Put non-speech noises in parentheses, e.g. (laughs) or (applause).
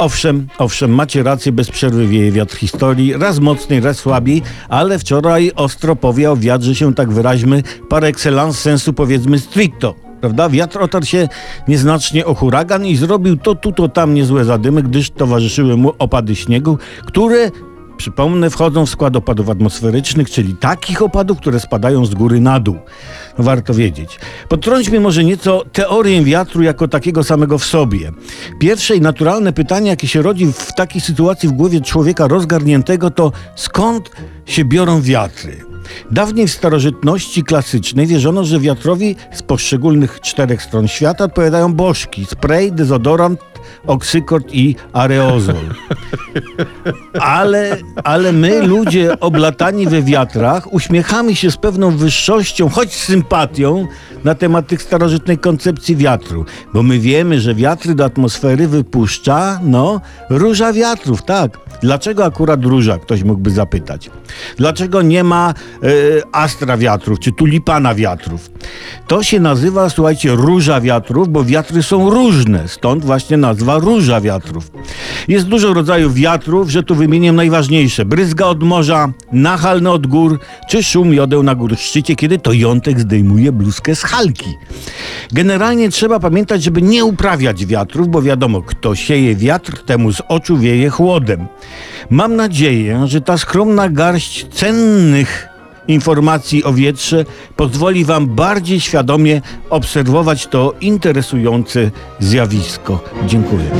Owszem, owszem, macie rację, bez przerwy wieje wiatr historii, raz mocniej, raz słabiej, ale wczoraj ostro powiał wiatr, że się tak wyraźmy, par excellence sensu powiedzmy stricto. Prawda? Wiatr otarł się nieznacznie o huragan i zrobił to tu, to tam niezłe zadymy, gdyż towarzyszyły mu opady śniegu, które Przypomnę, wchodzą w skład opadów atmosferycznych, czyli takich opadów, które spadają z góry na dół. No, warto wiedzieć. Podtrąćmy może nieco teorię wiatru jako takiego samego w sobie. Pierwsze i naturalne pytanie, jakie się rodzi w takiej sytuacji w głowie człowieka rozgarniętego, to skąd się biorą wiatry? Dawniej w starożytności klasycznej wierzono, że wiatrowi z poszczególnych czterech stron świata odpowiadają bożki, spray, dezodorant, oksykord i areozol. (laughs) Ale, ale my, ludzie oblatani we wiatrach, uśmiechamy się z pewną wyższością, choć z sympatią, na temat tych starożytnej koncepcji wiatru. Bo my wiemy, że wiatry do atmosfery wypuszcza, no, róża wiatrów, tak. Dlaczego akurat róża, ktoś mógłby zapytać. Dlaczego nie ma e, astra wiatrów, czy tulipana wiatrów? To się nazywa, słuchajcie, róża wiatrów, bo wiatry są różne, stąd właśnie nazwa róża wiatrów. Jest dużo rodzajów wiatrów, że tu wymienię najważniejsze. Bryzga od morza, nachalny od gór, czy szum jodeł na górszczycie, kiedy to jątek zdejmuje bluzkę z halki. Generalnie trzeba pamiętać, żeby nie uprawiać wiatrów, bo wiadomo, kto sieje wiatr, temu z oczu wieje chłodem. Mam nadzieję, że ta skromna garść cennych informacji o wietrze pozwoli Wam bardziej świadomie obserwować to interesujące zjawisko. Dziękuję.